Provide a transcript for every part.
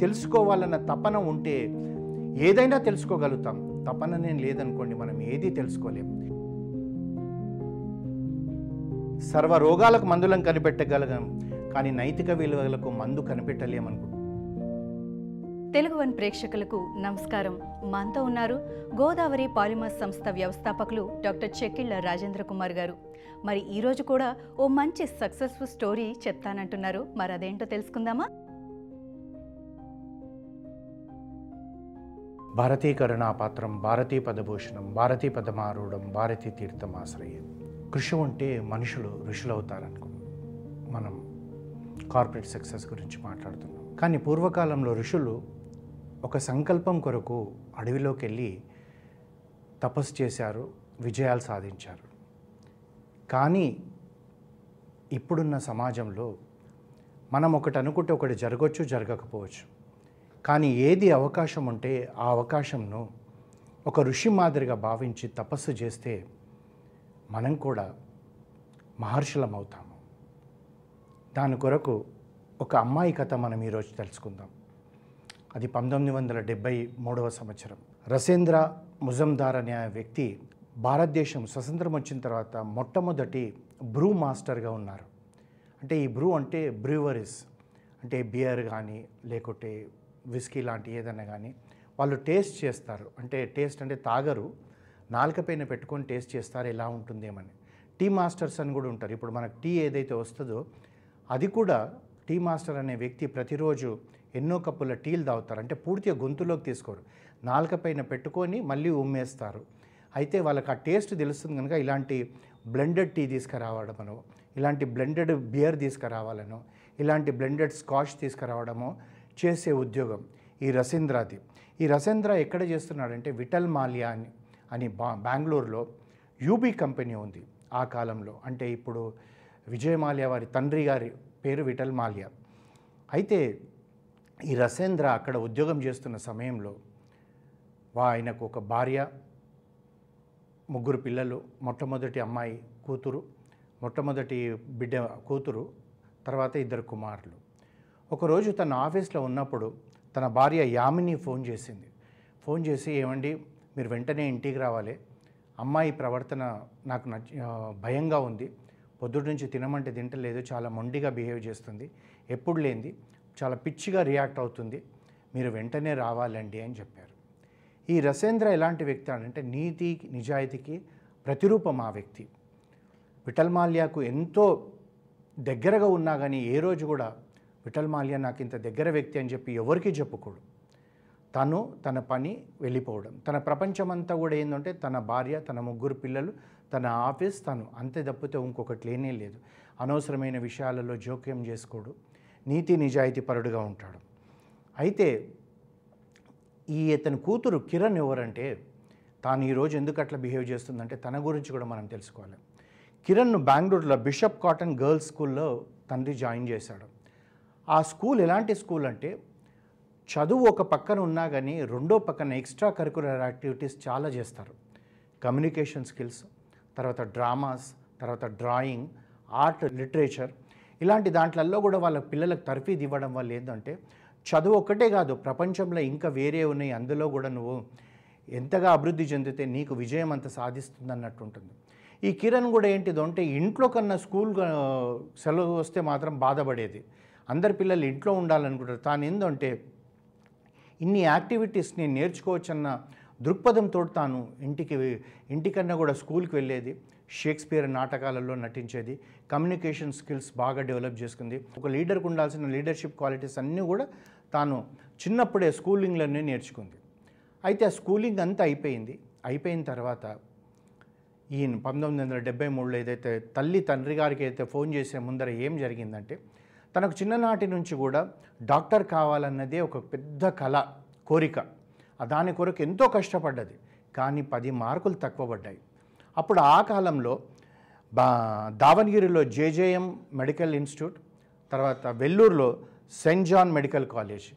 తెలుసుకోవాలన్న తపన ఉంటే ఏదైనా తెలుసుకోగలుగుతాం. తపన నేను లేదనుకోండి మనం ఏది తెలుసుకోలేం. సర్వ రోగాలకు మందులను కనిపెట్టగలగం కానీ నైతిక విలువలకు మందు కనిపెట్టలేమనుకుంటున్నాం తెలుగు వన్ ప్రేక్షకులకు నమస్కారం. మనతో ఉన్నారు గోదావరి పాలిమర్ సంస్థ వ్యవస్థాపకులు డాక్టర్ చెక్కిళ్ళ రాజేంద్ర కుమార్ గారు. మరి ఈరోజు కూడా ఓ మంచి సక్సెస్ఫుల్ స్టోరీ చెప్తానంటున్నారు. మరి అదేంటో తెలుసుకుందామా? భారతీ పాత్రం భారతీ పదభూషణం భారతీ పదమారూఢం భారతీ తీర్థం ఆశ్రయం. కృషి ఉంటే మనుషులు ఋషులవుతారనుకో మనం కార్పొరేట్ సక్సెస్ గురించి మాట్లాడుతున్నాం. కానీ పూర్వకాలంలో ఋషులు ఒక సంకల్పం కొరకు అడవిలోకి వెళ్ళి తపస్సు చేశారు విజయాలు సాధించారు. కానీ ఇప్పుడున్న సమాజంలో మనం ఒకటి అనుకుంటే ఒకటి జరగవచ్చు జరగకపోవచ్చు. కానీ ఏది అవకాశం ఉంటే ఆ అవకాశంను ఒక ఋషి మాదిరిగా భావించి తపస్సు చేస్తే మనం కూడా మహర్షులం అవుతాము దాని కొరకు ఒక అమ్మాయి కథ మనం ఈరోజు తెలుసుకుందాం. అది పంతొమ్మిది వందల డెబ్బై మూడవ సంవత్సరం. రసేంద్ర ముజందార్ అనే వ్యక్తి భారతదేశం స్వతంత్రం వచ్చిన తర్వాత మొట్టమొదటి బ్రూ మాస్టర్గా ఉన్నారు. అంటే ఈ బ్రూ అంటే బ్రూవరీస్ అంటే బియర్ కానీ లేకుంటే విస్కీ లాంటి ఏదైనా కానీ వాళ్ళు టేస్ట్ చేస్తారు. అంటే టేస్ట్ అంటే తాగరు. నాలుక పైన పెట్టుకొని టేస్ట్ చేస్తారు. ఎలా ఉంటుందేమని. టీ మాస్టర్స్ అని కూడా ఉంటారు. ఇప్పుడు మనకు టీ ఏదైతే వస్తుందో అది కూడా టీ మాస్టర్ అనే వ్యక్తి ప్రతిరోజు ఎన్నో కప్పుల టీలు తాగుతారు. అంటే పూర్తిగా గొంతులోకి తీసుకోరు. నాలుక పైన పెట్టుకొని మళ్ళీ ఉమ్మేస్తారు. అయితే వాళ్ళకి ఆ టేస్ట్ తెలుస్తుంది కనుక ఇలాంటి బ్లెండెడ్ టీ తీసుకురావడమనో ఇలాంటి బ్లెండెడ్ బియర్ తీసుకురావాలనో ఇలాంటి బ్లెండెడ్ స్కాచ్ తీసుకురావడమో చేసే ఉద్యోగం ఈ రసీంద్రాది. ఈ రసీంద్ర ఎక్కడ చేస్తున్నాడంటే విఠల్ మాల్యా అని అని బా బెంగళూరులో యూబీ కంపెనీ ఉంది ఆ కాలంలో. అంటే ఇప్పుడు విజయ మాల్యా వారి తండ్రి గారి పేరు విఠల్ మాల్యా. అయితే ఈ రసేంద్ర అక్కడ ఉద్యోగం చేస్తున్న సమయంలో వా ఆయనకు ఒక భార్య ముగ్గురు పిల్లలు మొట్టమొదటి అమ్మాయి కూతురు మొట్టమొదటి బిడ్డ కూతురు తర్వాత ఇద్దరు కుమారులు. ఒకరోజు తన ఆఫీస్లో ఉన్నప్పుడు తన భార్య యామిని ఫోన్ చేసింది. ఫోన్ చేసి ఏమండి మీరు వెంటనే ఇంటికి రావాలి. అమ్మాయి ప్రవర్తన నాకు నచ్చ భయంగా ఉంది. పొద్దుటి నుంచి తినమంటే తింటలేదు చాలా మొండిగా బిహేవ్ చేస్తుంది. ఎప్పుడు లేనిది చాలా పిచ్చిగా రియాక్ట్ అవుతుంది. మీరు వెంటనే రావాలండి అని చెప్పారు. ఈ రసేంద్ర ఎలాంటి వ్యక్తి అంటే నీతి నిజాయితీకి ప్రతిరూపం ఆ వ్యక్తి. విఠల్ మాల్యాకు ఎంతో దగ్గరగా ఉన్నా కానీ ఏ రోజు కూడా విఠల్ మాల్యా నాకు ఇంత దగ్గర వ్యక్తి అని చెప్పి ఎవరికీ చెప్పుకోడు. తను తన పని వెళ్ళిపోవడం. తన ప్రపంచమంతా కూడా ఏంటంటే తన భార్య తన ముగ్గురు పిల్లలు తన ఆఫీస్ తను అంతే తప్పితే ఇంకొకటి లేనే లేదు. అనవసరమైన విషయాలలో జోక్యం చేసుకోడు. నీతి నిజాయితీ పరుడుగా ఉంటాడు. అయితే ఈ ఇతని కూతురు కిరణ్ ఎవరంటే తాను ఈరోజు ఎందుకు అట్లా బిహేవ్ చేస్తుందంటే తన గురించి కూడా మనం తెలుసుకోవాలి. కిరణ్ను బెంగళూరులో బిషప్ కాటన్ గర్ల్స్ స్కూల్లో తండ్రి జాయిన్ చేశాడు. ఆ స్కూల్ ఎలాంటి స్కూల్ అంటే చదువు ఒక పక్కన ఉన్నా కానీ రెండో పక్కన ఎక్స్ట్రా కరికులర్ యాక్టివిటీస్ చాలా చేస్తారు. కమ్యూనికేషన్ స్కిల్స్ తర్వాత డ్రామాస్ తర్వాత డ్రాయింగ్ ఆర్ట్ లిటరేచర్ ఇలాంటి దాంట్లలో కూడా వాళ్ళ పిల్లలకు తర్ఫీదు ఇవ్వడం వల్ల ఏంటంటే చదువు ఒక్కటే కాదు ప్రపంచంలో ఇంకా వేరే ఉన్నాయి. అందులో కూడా నువ్వు ఎంతగా అభివృద్ధి చెందితే నీకు విజయం అంత సాధిస్తుంది అన్నట్టు ఉంటుంది. ఈ కిరణ్ కూడా ఏంటిదో అంటే ఇంట్లో కన్నా స్కూల్ సెలవు వస్తే మాత్రం బాధపడేది. అందరి పిల్లలు ఇంట్లో ఉండాలనుకుంటారు. తాను ఏందంటే ఇన్ని యాక్టివిటీస్ నేను నేర్చుకోవచ్చన్న దృక్పథంతో తాను ఇంటికి ఇంటికన్నా కూడా స్కూల్కి వెళ్ళేది. షేక్స్పియర్ నాటకాలలో నటించేది. కమ్యూనికేషన్ స్కిల్స్ బాగా డెవలప్ చేసుకుంది. ఒక లీడర్కి ఉండాల్సిన లీడర్షిప్ క్వాలిటీస్ అన్నీ కూడా తాను చిన్నప్పుడే స్కూలింగ్లోనే నేర్చుకుంది. అయితే ఆ స్కూలింగ్ అంతా అయిపోయింది. అయిపోయిన తర్వాత ఈయన పంతొమ్మిది వందల డెబ్బై మూడులో ఏదైతే తల్లి తండ్రి గారికి అయితే ఫోన్ చేసే ముందర ఏం జరిగిందంటే తనకు చిన్ననాటి నుంచి కూడా డాక్టర్ కావాలన్నదే ఒక పెద్ద కళ కోరిక. దాని కొరకు ఎంతో కష్టపడ్డది. కానీ పది మార్కులు తక్కువ పడ్డాయి. అప్పుడు ఆ కాలంలో బా దావణగిరిలో J J M medical institute తర్వాత వెల్లూరులో సెయింట్ జాన్ మెడికల్ కాలేజ్.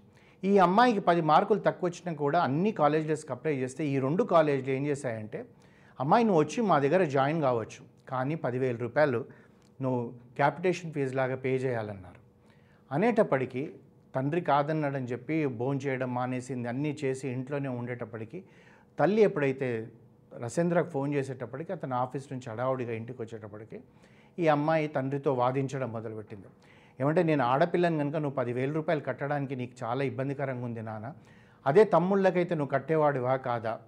ఈ అమ్మాయికి పది మార్కులు తక్కువ వచ్చినా కూడా అన్ని కాలేజెస్కి అప్లై చేస్తే ఈ రెండు కాలేజీలు ఏం చేశాయంటే అమ్మాయి నువ్వు వచ్చి మా దగ్గర జాయిన్ కావచ్చు. కానీ పదివేల రూపాయలు నువ్వు క్యాపిటేషన్ ఫీజు లాగా పే చేయాలన్నారు. అనేటప్పటికీ తండ్రి కాదన్నాడని చెప్పి భోజనం చేయడం మానేసింది అన్నీ చేసి ఇంట్లోనే ఉండేటప్పటికి తల్లి ఎప్పుడైతే రసేంద్రకు ఫోన్ చేసేటప్పటికి అతను ఆఫీస్ నుంచి అడావుడిగా ఇంటికి వచ్చేటప్పటికి ఈ అమ్మాయి తండ్రితో వాదించడం మొదలుపెట్టింది. ఏమంటే నేను ఆడపిల్లని కనుక నువ్వు పదివేల రూపాయలు కట్టడానికి నీకు చాలా ఇబ్బందికరంగా ఉంది నాన్న. అదే తమ్ముళ్ళకైతే నువ్వు కట్టేవాడివా కాదా?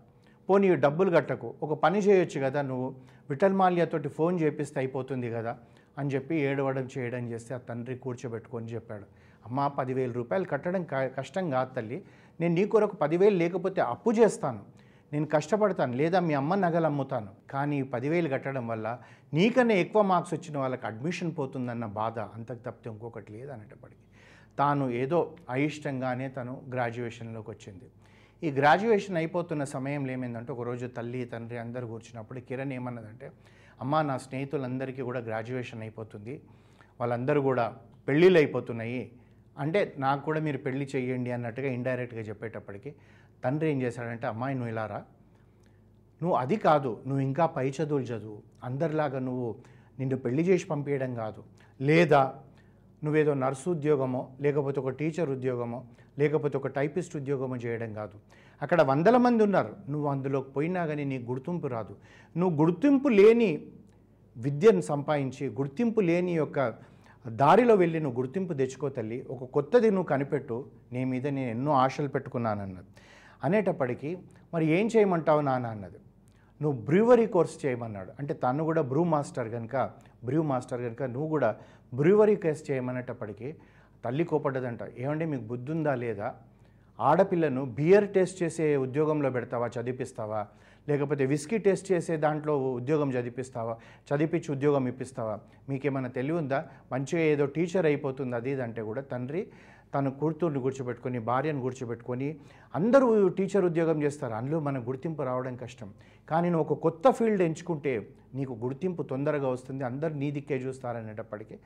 పోనీ డబ్బులు కట్టకు. ఒక పని చేయొచ్చు కదా నువ్వు? విఠల్ మాల్యాతోటి ఫోన్ చేపిస్తే అయిపోతుంది కదా అని చెప్పి ఏడవడం చేయడం చేస్తే ఆ తండ్రి కూర్చోబెట్టుకొని చెప్పాడు అమ్మ పదివేల రూపాయలు కట్టడం క- కష్టం కాదు తల్లి. నేను నీ కొరకు పదివేలు లేకపోతే అప్పు చేస్తాను. నేను కష్టపడతాను. లేదా మీ అమ్మ నగలు అమ్ముతాను. కానీ పదివేలు కట్టడం వల్ల నీకన్నా ఎక్కువ మార్క్స్ వచ్చిన వాళ్ళకి అడ్మిషన్ పోతుందన్న బాధ అంతకు తప్పితే ఇంకొకటి లేదు అనేటప్పటికి తాను ఏదో అయిష్టంగానే తను గ్రాడ్యుయేషన్లోకి వచ్చింది. ఈ గ్రాడ్యుయేషన్ అయిపోతున్న సమయంలో ఏమైందంటే ఒకరోజు తల్లి తండ్రి అందరూ కూర్చున్నప్పుడు కిరణ్ ఏమన్నదంటే అమ్మ నా స్నేహితులందరికీ కూడా గ్రాడ్యుయేషన్ అయిపోతుంది. వాళ్ళందరూ కూడా పెళ్ళిళ్ళు అయిపోతున్నాయి. అంటే నాకు కూడా మీరు పెళ్ళి చేయండి అన్నట్టుగా ఇండైరెక్ట్గా చెప్పేటప్పటికి తండ్రి ఏం చేశాడంటే అమ్మాయి నువ్వు ఇలా రా. నువ్వు అది కాదు నువ్వు ఇంకా పై చదువులు చదువు. అందరిలాగా నువ్వు నిన్ను పెళ్ళి చేసి పంపించడం కాదు. లేదా నువ్వేదో నర్సు ఉద్యోగమో లేకపోతే ఒక టీచర్ ఉద్యోగమో లేకపోతే ఒక టైపిస్ట్ ఉద్యోగమో చేయడం కాదు. అక్కడ వందల మంది ఉన్నారు. నువ్వు అందులోకి పోయినా కానీ నీకు గుర్తింపు రాదు. నువ్వు గుర్తింపు లేని విద్యను సంపాదించి గుర్తింపు లేని యొక్క దారిలో వెళ్ళి నువ్వు గుర్తింపు తెచ్చుకో తల్లి. ఒక కొత్తది నువ్వు కనిపెట్టు. నీ మీద నేను ఎన్నో ఆశలు పెట్టుకున్నానన్నది. అనేటప్పటికీ మరి ఏం చేయమంటావు నాన్న అన్నది. నువ్వు బ్రూవరీ కోర్స్ చేయమన్నాడు. అంటే తను కూడా బ్రూ మాస్టర్ కనుక బ్రూ మాస్టర్ కనుక నువ్వు కూడా బ్రూవరీ కోర్స్ చేయమనేటప్పటికీ తల్లి కోపడ్డదంట. ఏమంటే మీకు బుద్ధి ఉందా లేదా? ఆడపిల్లను బియర్ టేస్ట్ చేసే ఉద్యోగంలో పెడతావా? చదివిపిస్తావా? లేకపోతే విస్కీ టేస్ట్ చేసే దాంట్లో ఉద్యోగం చదివిపిస్తావా? చదివించి ఉద్యోగం ఇప్పిస్తావా? మీకేమైనా తెలివి ఉందా మంచిగా ఏదో టీచర్ అయిపోతుంది అది ఇది అంటే కూడా తండ్రి తన కూతుర్ని కూర్చోబెట్టుకొని భార్యను కూర్చోబెట్టుకొని అందరూ టీచర్ ఉద్యోగం చేస్తారు. అందులో మనకు గుర్తింపు రావడం కష్టం. కానీ నువ్వు ఒక కొత్త ఫీల్డ్ ఎంచుకుంటే నీకు గుర్తింపు తొందరగా వస్తుంది. అందరు నీ దిక్కే చూస్తారనేటప్పటికీ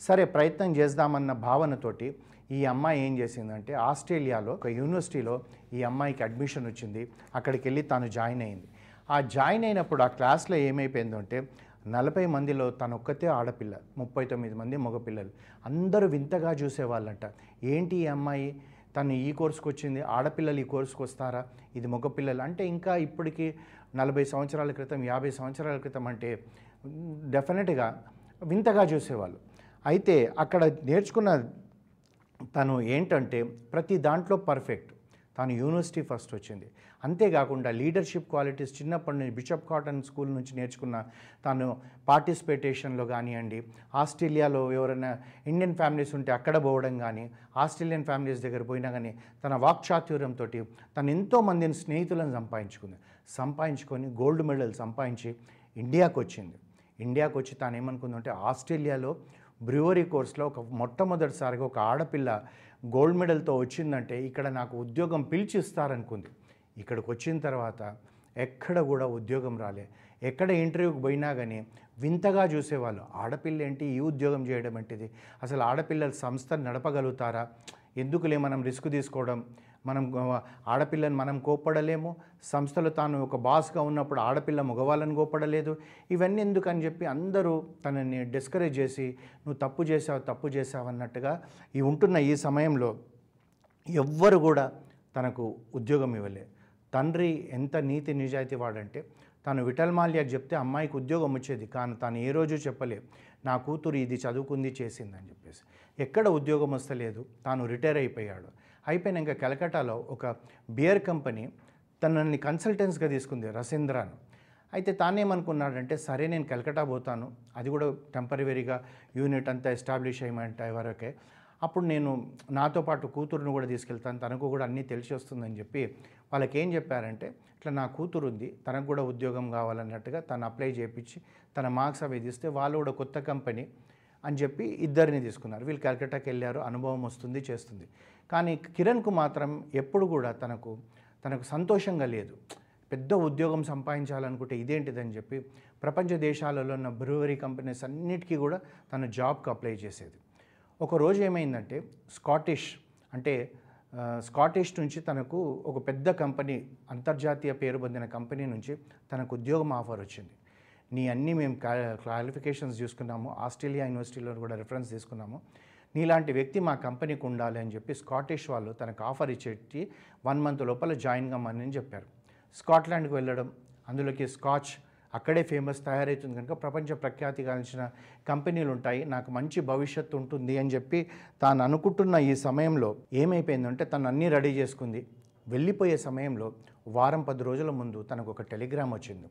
సరే ప్రయత్నం చేద్దామన్న భావనతోటి ఈ అమ్మాయి ఏం చేసిందంటే ఆస్ట్రేలియాలో ఒక యూనివర్సిటీలో ఈ అమ్మాయికి అడ్మిషన్ వచ్చింది. అక్కడికి వెళ్ళి తాను జాయిన్ అయింది. ఆ జాయిన్ అయినప్పుడు ఆ క్లాస్లో ఏమైపోయిందంటే నలభై మందిలో తను ఒక్కతే ఆడపిల్ల ముప్పై తొమ్మిది మంది మగపిల్లలు. అందరూ వింతగా చూసేవాళ్ళంట. ఏంటి ఈ అమ్మాయి? తను ఈ కోర్సుకు వచ్చింది ఆడపిల్లలు ఈ కోర్సుకు వస్తారా ఇది మగపిల్లలు. అంటే ఇంకా ఇప్పటికి నలభై సంవత్సరాల క్రితం యాభై సంవత్సరాల క్రితం అంటే డెఫినెట్గా వింతగా చూసేవాళ్ళు. అయితే అక్కడ నేర్చుకున్న తను ఏంటంటే ప్రతి దాంట్లో పర్ఫెక్ట్. తాను యూనివర్సిటీ ఫస్ట్ వచ్చింది. అంతేకాకుండా లీడర్షిప్ క్వాలిటీస్ చిన్నప్పటి నుంచి బిషప్ కాటన్ స్కూల్ నుంచి నేర్చుకున్న తాను పార్టిసిపేటేషన్లో కానివ్వండి ఆస్ట్రేలియాలో ఎవరైనా ఇండియన్ ఫ్యామిలీస్ ఉంటే అక్కడ పోవడం కానీ ఆస్ట్రేలియన్ ఫ్యామిలీస్ దగ్గర పోయినా కానీ తన వాక్చాతుర్యంతో తను ఎంతో మందిని స్నేహితులను సంపాదించుకుంది. సంపాదించుకొని గోల్డ్ మెడల్ సంపాదించి ఇండియాకు వచ్చింది. ఇండియాకు వచ్చి తాను ఏమనుకుందంటే ఆస్ట్రేలియాలో బ్రూవరీ కోర్స్లో ఒక మొట్టమొదటిసారిగా ఒక ఆడపిల్ల గోల్డ్ మెడల్తో వచ్చిందంటే ఇక్కడ నాకు ఉద్యోగం పిలిచిస్తారనుకుంది. ఇక్కడికి వచ్చిన తర్వాత ఎక్కడ కూడా ఉద్యోగం రాలే. ఎక్కడ ఇంటర్వ్యూకి పోయినా కానీ వింతగా చూసేవాళ్ళు. ఆడపిల్ల ఏంటి? ఈ ఉద్యోగం చేయడం ఏంటిది? అసలు ఆడపిల్లల సంస్థ నడపగలుగుతారా? ఎందుకులే మనం రిస్క్ తీసుకోవడం? మనం ఆడపిల్లని మనం కోప్పడలేము. సంస్థలో తాను ఒక బాస్గా ఉన్నప్పుడు ఆడపిల్ల మగవాళ్ళని కోప్పడలేదు. ఇవన్నీ ఎందుకని చెప్పి అందరూ తనని డిస్కరేజ్ చేసి నువ్వు తప్పు చేసావు తప్పు చేసావు అన్నట్టుగా ఈ ఉంటున్న ఈ సమయంలో ఎవ్వరు కూడా తనకు ఉద్యోగం ఇవ్వలే. తండ్రి ఎంత నీతి నిజాయితీ వాడంటే తాను విఠల్ మాల్యాకి చెప్తే అమ్మాయికి ఉద్యోగం వచ్చేది కానీ తాను ఏ రోజు చెప్పలే. నా కూతురు ఇది చదువుకుంది చేసిందని చెప్పేసి. ఎక్కడ ఉద్యోగం వస్తలేదు తాను రిటైర్ అయిపోయాడు. అయిపోయినాక కలకటాలో ఒక బియర్ కంపెనీ తనని కన్సల్టెన్స్గా తీసుకుంది రసేంద్రాను. అయితే తానేమనుకున్నాడంటే సరే నేను కలకటా పోతాను అది కూడా టెంపరీగా యూనిట్ అంతా ఎస్టాబ్లిష్ అయ్యమంటే వరకే. అప్పుడు నేను నాతో పాటు కూతురును కూడా తీసుకెళ్తాను తనకు కూడా అన్నీ తెలిసి వస్తుందని చెప్పి వాళ్ళకి ఏం చెప్పారంటే ఇట్లా నా కూతురు ఉంది తనకు కూడా ఉద్యోగం కావాలన్నట్టుగా తను అప్లై చేయించి తన మార్క్స్ అవి తీస్తే వాళ్ళు కూడా కొత్త కంపెనీ అని చెప్పి ఇద్దరిని తీసుకున్నారు. వీళ్ళు కలకట్టాకి వెళ్ళారు అనుభవం వస్తుంది చేస్తుంది. కానీ కిరణ్కు మాత్రం ఎప్పుడు కూడా తనకు తనకు సంతోషంగా లేదు. పెద్ద ఉద్యోగం సంపాదించాలనుకుంటే ఇదేంటిదని చెప్పి ప్రపంచ దేశాలలో ఉన్న బ్రూవరీ కంపెనీస్ అన్నిటికీ కూడా తను జాబ్కి అప్లై చేసేది. ఒక రోజు ఏమైందంటే స్కాటిష్ అంటే స్కాటిష్ నుంచి తనకు ఒక పెద్ద కంపెనీ అంతర్జాతీయ పేరు పొందిన కంపెనీ నుంచి తనకు ఉద్యోగం ఆఫర్ వచ్చింది. నీ అన్నీ మేము క్వాలిఫికేషన్స్ చూసుకున్నాము ఆస్ట్రేలియా యూనివర్సిటీలో కూడా రిఫరెన్స్ తీసుకున్నాము. నీలాంటి వ్యక్తి మా కంపెనీకి ఉండాలి అని చెప్పి స్కాటిష్ వాళ్ళు తనకు ఆఫర్ ఇచ్చేటి వన్ మంత్ లోపల జాయిన్ కమ్మని అని చెప్పారు. స్కాట్లాండ్కి వెళ్ళడం అందులోకి స్కాచ్ అక్కడే ఫేమస్ తయారవుతుంది కనుక ప్రపంచ ప్రఖ్యాతి గాంచిన కంపెనీలు ఉంటాయి నాకు మంచి భవిష్యత్తు ఉంటుంది అని చెప్పి తాను అనుకుంటున్న ఈ సమయంలో ఏమైపోయిందంటే తను అన్నీ రెడీ చేసుకుంది. వెళ్ళిపోయే సమయంలో వారం పది రోజుల ముందు తనకు ఒక టెలిగ్రామ్ వచ్చింది.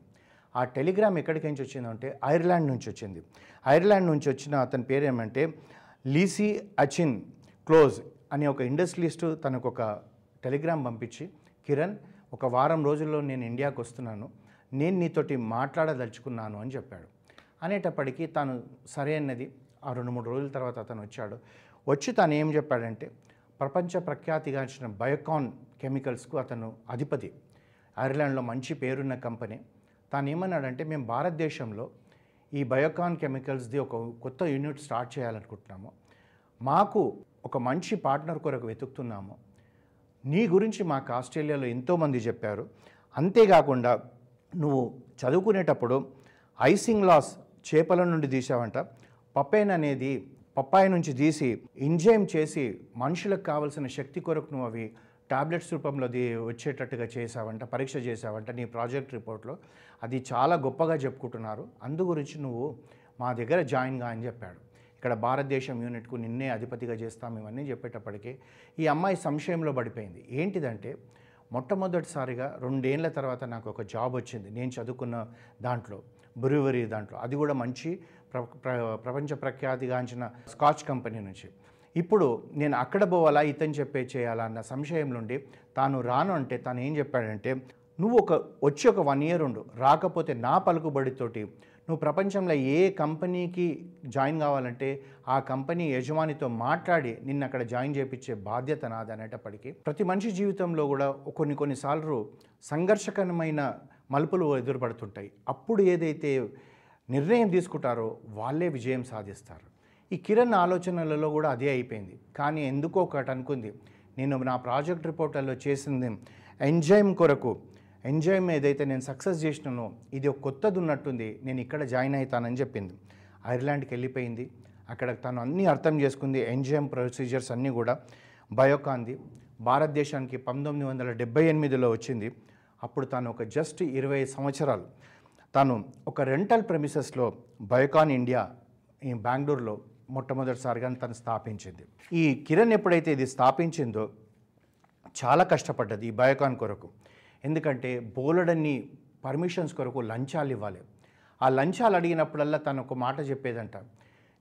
ఆ టెలిగ్రామ్ ఎక్కడికి నుంచి వచ్చిందంటే ఐర్లాండ్ నుంచి వచ్చింది. ఐర్లాండ్ నుంచి వచ్చిన అతని పేరు ఏమంటే లీసీ అచిన్ క్లోజ్ అనే ఒక ఇండస్ట్రియలిస్ట్ తనకు ఒక టెలిగ్రామ్ పంపించి కిరణ్ ఒక వారం రోజుల్లో నేను ఇండియాకు వస్తున్నాను నేను నీతోటి మాట్లాడదలుచుకున్నాను అని చెప్పాడు. అనేటప్పటికీ తాను సరే అన్నది. ఆ రెండు మూడు రోజుల తర్వాత అతను వచ్చాడు. వచ్చి తాను ఏం చెప్పాడంటే ప్రపంచ ప్రఖ్యాతిగాంచిన బయోకాన్ కెమికల్స్కు అతను అధిపతి. ఐర్లాండ్లో మంచి పేరున్న కంపెనీ. తాను ఏమన్నాడంటే మేము భారతదేశంలో ఈ బయోకాన్ కెమికల్స్ది ఒక కొత్త యూనిట్ స్టార్ట్ చేయాలనుకుంటున్నాము. మాకు ఒక మంచి పార్ట్నర్ కొరకు వెతుకుతున్నాము. నీ గురించి మాకు ఆస్ట్రేలియాలో ఎంతోమంది చెప్పారు. అంతేకాకుండా నువ్వు చదువుకునేటప్పుడు ఐసింగ్ లాస్ చేపల నుండి తీసావంట. పప్పైన్ అనేది పప్పాయి నుంచి తీసి ఇంజైమ్ చేసి మనుషులకు కావలసిన శక్తి కొరకు నువ్వు అవి టాబ్లెట్స్ రూపంలో అది వచ్చేటట్టుగా చేసావంట పరీక్ష చేసావంట నీ ప్రాజెక్ట్ రిపోర్ట్లో. అది చాలా గొప్పగా చెప్పుకుంటున్నారు. అందు గురించి నువ్వు మా దగ్గర జాయిన్గా అని చెప్పాడు. ఇక్కడ భారతదేశం యూనిట్కు నిన్నే అధిపతిగా చేస్తాం ఇవన్నీ చెప్పేటప్పటికీ ఈ అమ్మాయి సంశయంలో పడిపోయింది. ఏంటిదంటే మొట్టమొదటిసారిగా రెండేళ్ళ తర్వాత నాకు ఒక జాబ్ వచ్చింది. నేను చదువుకున్న దాంట్లో బ్రూవరీ దాంట్లో. అది కూడా మంచి ప్ర ప్ర- ప్రపంచ ప్రఖ్యాతిగాంచిన స్కాచ్ కంపెనీ నుంచి. ఇప్పుడు నేను అక్కడ పోవాలా ఇతను చెప్పే చేయాలా అన్న సంశయం నుండి తాను రాను అంటే తాను ఏం చెప్పాడంటే నువ్వు ఒక వచ్చి ఒక వన్ ఇయర్ ఉండు రాకపోతే నా పలుకుబడితోటి నువ్వు ప్రపంచంలో ఏ కంపెనీకి జాయిన్ కావాలంటే ఆ కంపెనీ యజమానితో మాట్లాడి నిన్ను అక్కడ జాయిన్ చేయించే బాధ్యత నాది అనేటప్పటికీ ప్రతి మనిషి జీవితంలో కూడా కొన్ని కొన్నిసార్లు సంఘర్షకరమైన మలుపులు ఎదురుపడుతుంటాయి. అప్పుడు ఏదైతే నిర్ణయం తీసుకుంటారో వాళ్ళే విజయం సాధిస్తారు. ఈ కిరణ్ ఆలోచనలలో కూడా అదే అయిపోయింది. కానీ ఎందుకో ఒకటి అనుకుంది. నేను నా ప్రాజెక్ట్ రిపోర్టర్లో చేసింది ఎంజైమ్ కొరకు. ఎంజైమ్ ఏదైతే నేను సక్సెస్ చేసినానో ఇది ఒక కొత్తది ఉన్నట్టుంది. నేను ఇక్కడ జాయిన్ అవుతానని చెప్పింది. ఐర్లాండ్కి వెళ్ళిపోయింది. అక్కడ తను అన్నీ అర్థం చేసుకుంది. ఎంజైమ్ ప్రొసీజర్స్ అన్నీ కూడా. బయోకాంది భారతదేశానికి పంతొమ్మిది వందల డెబ్బై ఎనిమిదిలో వచ్చింది. అప్పుడు తాను ఒక జస్ట్ ఇరవై సంవత్సరాలు. తాను ఒక రెంటల్ ప్రెమిసెస్లో బయోకాన్ ఇండియా ఈ బెంగళూరులో మొట్టమొదటిసారిగా తను స్థాపించింది. ఈ కిరణ్ ఎప్పుడైతే ఇది స్థాపించిందో చాలా కష్టపడ్డది ఈ బయోకాన్ కొరకు. ఎందుకంటే బోలెడన్ని పర్మిషన్స్ కొరకు లంచాలు ఇవ్వాలి. ఆ లంచాలు అడిగినప్పుడల్లా తను ఒక మాట చెప్పేదంట.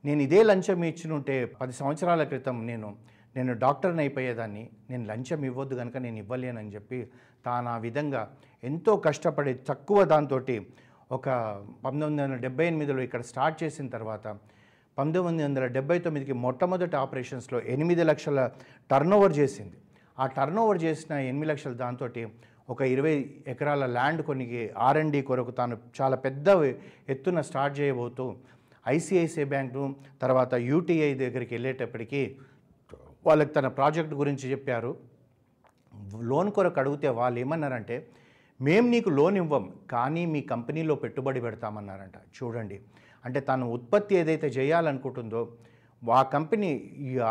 నేను ఇదే లంచం ఇచ్చినుంటే పది సంవత్సరాల క్రితం నేను నేను డాక్టర్ని అయిపోయేదాన్ని. నేను లంచం ఇవ్వద్దు కనుక నేను ఇవ్వలేనని చెప్పి తాను ఆ విధంగా ఎంతో కష్టపడి తక్కువ దాంతో ఒక పంతొమ్మిది వందల డెబ్బై ఎనిమిదిలో ఇక్కడ స్టార్ట్ చేసిన తర్వాత పంతొమ్మిది వందల డెబ్బై తొమ్మిదికి మొట్టమొదటి ఆపరేషన్స్లో ఎనిమిది లక్షల టర్నోవర్ చేసింది. ఆ టర్నోవర్ చేసిన ఎనిమిది లక్షల దాంతో ఒక ఇరవై ఎకరాల ల్యాండ్ కొనికి ఆర్ఎండి కొరకు తాను చాలా పెద్ద ఎత్తున స్టార్ట్ చేయబోతూ ఐసిఐసిఐ బ్యాంకు తర్వాత యూటీఐ దగ్గరికి వెళ్ళేటప్పటికీ వాళ్ళకి తన ప్రాజెక్ట్ గురించి చెప్పారు. లోన్ కొరకు అడిగితే వాళ్ళు ఏమన్నారంటే మేము నీకు లోన్ ఇవ్వం కానీ మీ కంపెనీలో పెట్టుబడి పెడతామన్నారంట. చూడండి అంటే తను ఉత్పత్తి ఏదైతే చేయాలనుకుంటుందో ఆ కంపెనీ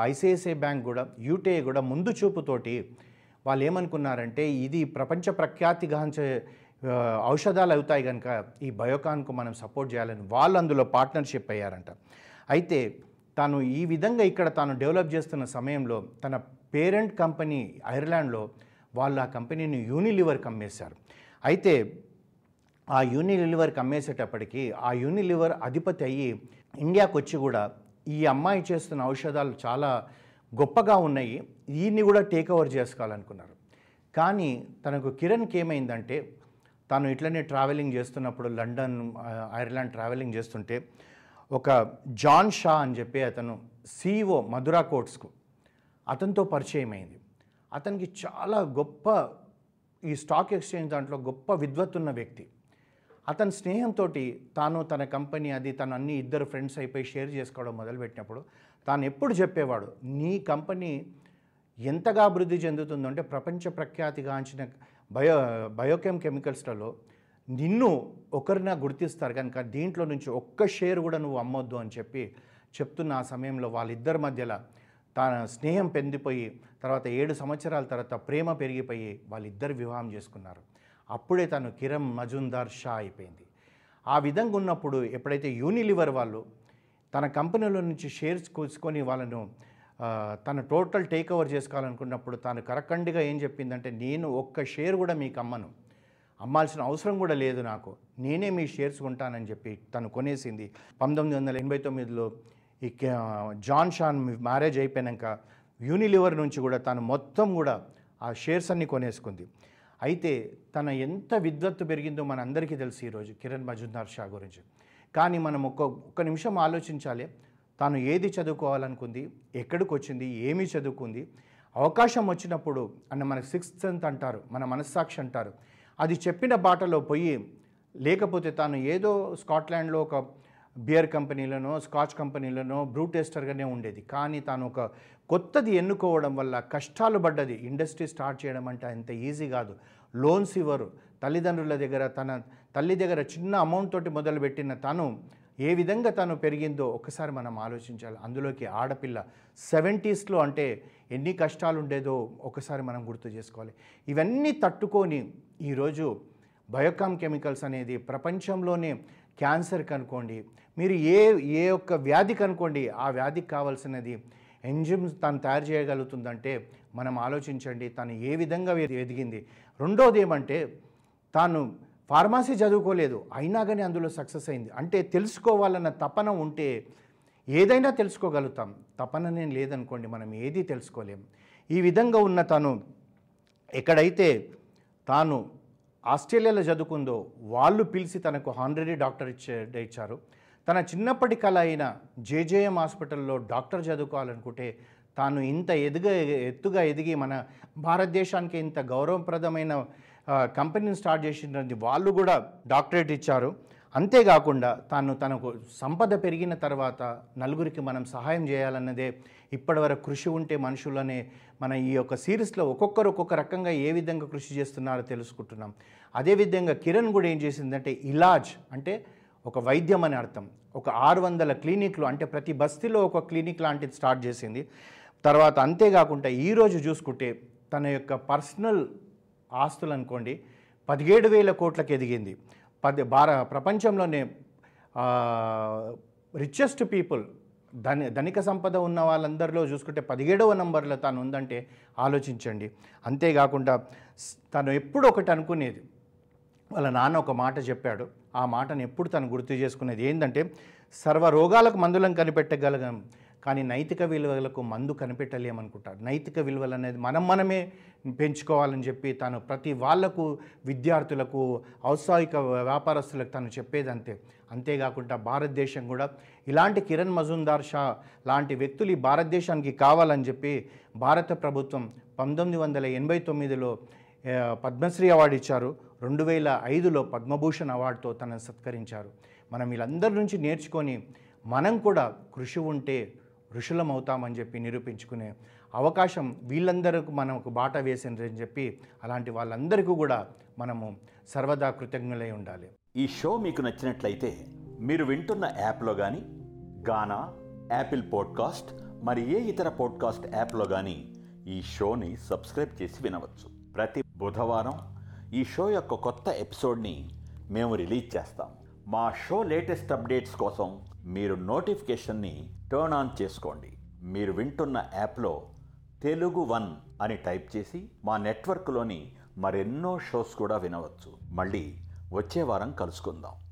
ఐసిఐసిఐ బ్యాంక్ కూడా యూటీఐ కూడా ముందు చూపుతోటి వాళ్ళు ఏమనుకున్నారంటే ఇది ప్రపంచ ప్రఖ్యాతిగాంచే ఔషధాలు అవుతాయి కనుక ఈ బయోకాన్కు మనం సపోర్ట్ చేయాలని వాళ్ళు అందులో పార్ట్నర్షిప్ అయ్యారంట. అయితే తాను ఈ విధంగా ఇక్కడ తాను డెవలప్ చేస్తున్న సమయంలో తన పేరెంట్ కంపెనీ ఐర్లాండ్లో వాళ్ళు ఆ కంపెనీని యూనిలివర్కి అమ్మేశారు అయితే ఆ యూనిలివర్కి అమ్మేసేటప్పటికి ఆ యూనిలివర్ అధిపతి అయ్యి ఇండియాకు వచ్చి కూడా ఈ అమ్మాయి చేస్తున్న ఔషధాలు చాలా గొప్పగా ఉన్నాయి. దీన్ని కూడా టేక్ ఓవర్ చేసుకోవాలనుకున్నారు. కానీ తనకు కిరణ్కి ఏమైందంటే తాను ఇట్లనే ట్రావెలింగ్ చేస్తున్నప్పుడు లండన్ ఐర్లాండ్ ట్రావెలింగ్ చేస్తుంటే ఒక జాన్ షా అని చెప్పి అతను సిఇఓ మధురా కోట్స్కు అతనితో పరిచయం అయింది. అతనికి చాలా గొప్ప ఈ స్టాక్ ఎక్స్చేంజ్ దాంట్లో గొప్ప విద్వత్తున్న వ్యక్తి. అతని స్నేహంతో తాను తన కంపెనీ అది తను అన్ని ఇద్దరు ఫ్రెండ్స్ అయిపోయి షేర్ చేసుకోవడం మొదలుపెట్టినప్పుడు తాను ఎప్పుడు చెప్పేవాడు నీ కంపెనీ ఎంతగా అభివృద్ధి చెందుతుందో అంటే ప్రపంచ ప్రఖ్యాతిగాంచిన బయో బయోకెమ్ కెమికల్స్లలో నిన్ను ఒకరిన గుర్తిస్తారు కనుక దీంట్లో నుంచి ఒక్క షేర్ కూడా నువ్వు అమ్మొద్దు అని చెప్పి చెప్తున్న ఆ సమయంలో వాళ్ళిద్దరి మధ్యలో తన స్నేహం పెందిపోయి తర్వాత ఏడు సంవత్సరాల తర్వాత ప్రేమ పెరిగిపోయి వాళ్ళిద్దరు వివాహం చేసుకున్నారు. అప్పుడే తను కిరణ్ మజుందార్ షా అయిపోయింది. ఆ విధంగా ఉన్నప్పుడు ఎప్పుడైతే యూనిలివర్ వాళ్ళు తన కంపెనీలో నుంచి షేర్స్ కూర్చుకొని వాళ్ళను తను తన టోటల్ టేక్ ఓవర్ చేసుకోవాలనుకున్నప్పుడు తాను కరకండిగా ఏం చెప్పిందంటే నేను ఒక్క షేర్ కూడా మీకు అమ్మను. అమ్మాల్సిన అవసరం కూడా లేదు నాకు. నేనే మీ షేర్స్ కొంటానని చెప్పి తను కొనేసింది. పంతొమ్మిది వందల ఎనభై తొమ్మిదిలో ఈ జాన్ షాన్ మ్యారేజ్ అయిపోయాక యూనిలివర్ నుంచి కూడా తను మొత్తం కూడా ఆ షేర్స్ అన్ని కొనేసుకుంది. అయితే తన ఎంత విద్వత్తు పెరిగిందో మన అందరికీ తెలుసు ఈరోజు కిరణ్ మజుందార్ షా గురించి. కానీ మనం ఒక్క ఒక్క నిమిషం ఆలోచించాలి. తాను ఏది చదువుకోవాలనుకుంది ఎక్కడికి వచ్చింది ఏమి చదువుకుంది అవకాశం వచ్చినప్పుడు అన్న మనకు సిక్స్త్ సెంత్ అంటారు మన మనస్సాక్షి అంటారు. అది చెప్పిన బాటలో పోయి లేకపోతే తాను ఏదో స్కాట్లాండ్లో ఒక బియర్ కంపెనీలోనో స్కాచ్ కంపెనీలోనో బ్రూ టెస్టర్గానే ఉండేది. కానీ తాను ఒక కొత్తది ఎన్నుకోవడం వల్ల కష్టాలు పడ్డది. ఇండస్ట్రీ స్టార్ట్ చేయడం అంటే అంత ఈజీ కాదు. లోన్స్ ఇవ్వరు. తల్లిదండ్రుల దగ్గర తన తల్లి దగ్గర చిన్న అమౌంట్ తోటి మొదలుపెట్టిన తను ఏ విధంగా తను పెరిగిందో ఒకసారి మనం ఆలోచించాలి. అందులోకి ఆడపిల్ల సెవెంటీస్లో అంటే ఎన్ని కష్టాలు ఉండేదో ఒకసారి మనం గుర్తు చేసుకోవాలి. ఇవన్నీ తట్టుకొని ఈరోజు బయోకామ్ కెమికల్స్ అనేది ప్రపంచంలోనే క్యాన్సర్ కనుకోండి మీరు ఏ ఏ ఒక్క వ్యాధి కనుకోండి ఆ వ్యాధికి కావాల్సినది ఎంజిమ్స్ తను తయారు చేయగలుగుతుందంటే మనం ఆలోచించండి తను ఏ విధంగా ఎదిగింది. రెండోది ఏమంటే తాను ఫార్మసీ చదువుకోలేదు అయినా కానీ అందులో సక్సెస్ అయింది. అంటే తెలుసుకోవాలన్న తపన ఉంటే ఏదైనా తెలుసుకోగలుగుతాం. తపననే లేదనుకోండి మనం ఏది తెలుసుకోలేం. ఈ విధంగా ఉన్న తను ఎక్కడైతే తాను ఆస్ట్రేలియాలో చదువుకుందో వాళ్ళు పిలిచి తనకు హానరీ డాక్టర్ ఇచ్చే ఇచ్చారు. తన చిన్నప్పటి కళ అయిన జేజేఎం హాస్పిటల్లో డాక్టర్ చదువుకోవాలనుకుంటే తాను ఇంత ఎదుగ ఎత్తుగా ఎదిగి మన భారతదేశానికి ఇంత గౌరవప్రదమైన కంపెనీని స్టార్ట్ చేసినది వాళ్ళు కూడా డాక్టరేట్ ఇచ్చారు. అంతేకాకుండా తాను తనకు సంపద పెరిగిన తర్వాత నలుగురికి మనం సహాయం చేయాలన్నదే ఇప్పటివరకు కృషి ఉంటే మనుషులనే మన ఈ యొక్క సిరీస్లో ఒక్కొక్కరు ఒక్కొక్క రకంగా ఏ విధంగా కృషి చేస్తున్నారో తెలుసుకుంటున్నాం. అదేవిధంగా కిరణ్ కూడా ఏం చేసిందంటే ఇలాజ్ అంటే ఒక వైద్యం అని అర్థం. ఒక ఆరు వందల క్లినిక్లు అంటే ప్రతి బస్తీలో ఒక క్లినిక్ లాంటిది స్టార్ట్ చేసింది. తర్వాత అంతేకాకుండా ఈరోజు చూసుకుంటే తన యొక్క పర్సనల్ ఆస్తులు అనుకోండి పదిహేడు వేల కోట్లకు ఎదిగింది. పది భార ప్రపంచంలోనే రిచెస్ట్ పీపుల్ ధని ధనిక సంపద ఉన్న వాళ్ళందరిలో చూసుకుంటే పదిహేడవ నంబర్లో తాను ఉందంటే ఆలోచించండి. అంతేకాకుండా తను ఎప్పుడు ఒకటి అనుకునేది. వాళ్ళ నాన్న ఒక మాట చెప్పాడు. ఆ మాటను ఎప్పుడు తను గుర్తు చేసుకునేది ఏంటంటే సర్వ రోగాలకు మందులను కనిపెట్టగలగం. కానీ నైతిక విలువలకు మందు కనిపెట్టలేమనుకుంటారు నైతిక విలువలు అనేది మనం మనమే పెంచుకోవాలని చెప్పి తను ప్రతి వాళ్ళకు విద్యార్థులకు ఔత్సాహిక వ్యాపారస్తులకు తను చెప్పేది అంతే అంతేకాకుండా భారతదేశం కూడా ఇలాంటి కిరణ్ మజుందార్ షా లాంటి వ్యక్తులు ఈ భారతదేశానికి కావాలని చెప్పి భారత ప్రభుత్వం పంతొమ్మిది వందల ఎనభై తొమ్మిదిలో పద్మశ్రీ అవార్డు ఇచ్చారు. రెండు వేల ఐదులో పద్మభూషణ్ అవార్డుతో తనను సత్కరించారు. మనం వీళ్ళందరి నుంచి నేర్చుకొని మనం కూడా కృషి ఉంటే ఋషులం అవుతామని చెప్పి నిరూపించుకునే అవకాశం వీళ్ళందరికీ మనకు బాట వేసిందని చెప్పి అలాంటి వాళ్ళందరికీ కూడా మనము సర్వదా కృతజ్ఞులై ఉండాలి. ఈ షో మీకు నచ్చినట్లయితే మీరు వింటున్న యాప్లో కానీ గానా యాపిల్ పాడ్కాస్ట్ మరి ఏ ఇతర పాడ్కాస్ట్ యాప్లో కానీ ఈ షోని సబ్స్క్రైబ్ చేసి వినవచ్చు. ప్రతి బుధవారం ఈ షో యొక్క కొత్త ఎపిసోడ్ని మేము రిలీజ్ చేస్తాం. మా షో లేటెస్ట్ అప్డేట్స్ కోసం మీరు నోటిఫికేషన్ని టర్న్ ఆన్ చేసుకోండి. మీరు వింటున్న యాప్లో తెలుగు వన్ అని టైప్ చేసి మా నెట్వర్క్లోని మరెన్నో షోస్ కూడా వినవచ్చు. మళ్ళీ వచ్చే వారం కలుసుకుందాం.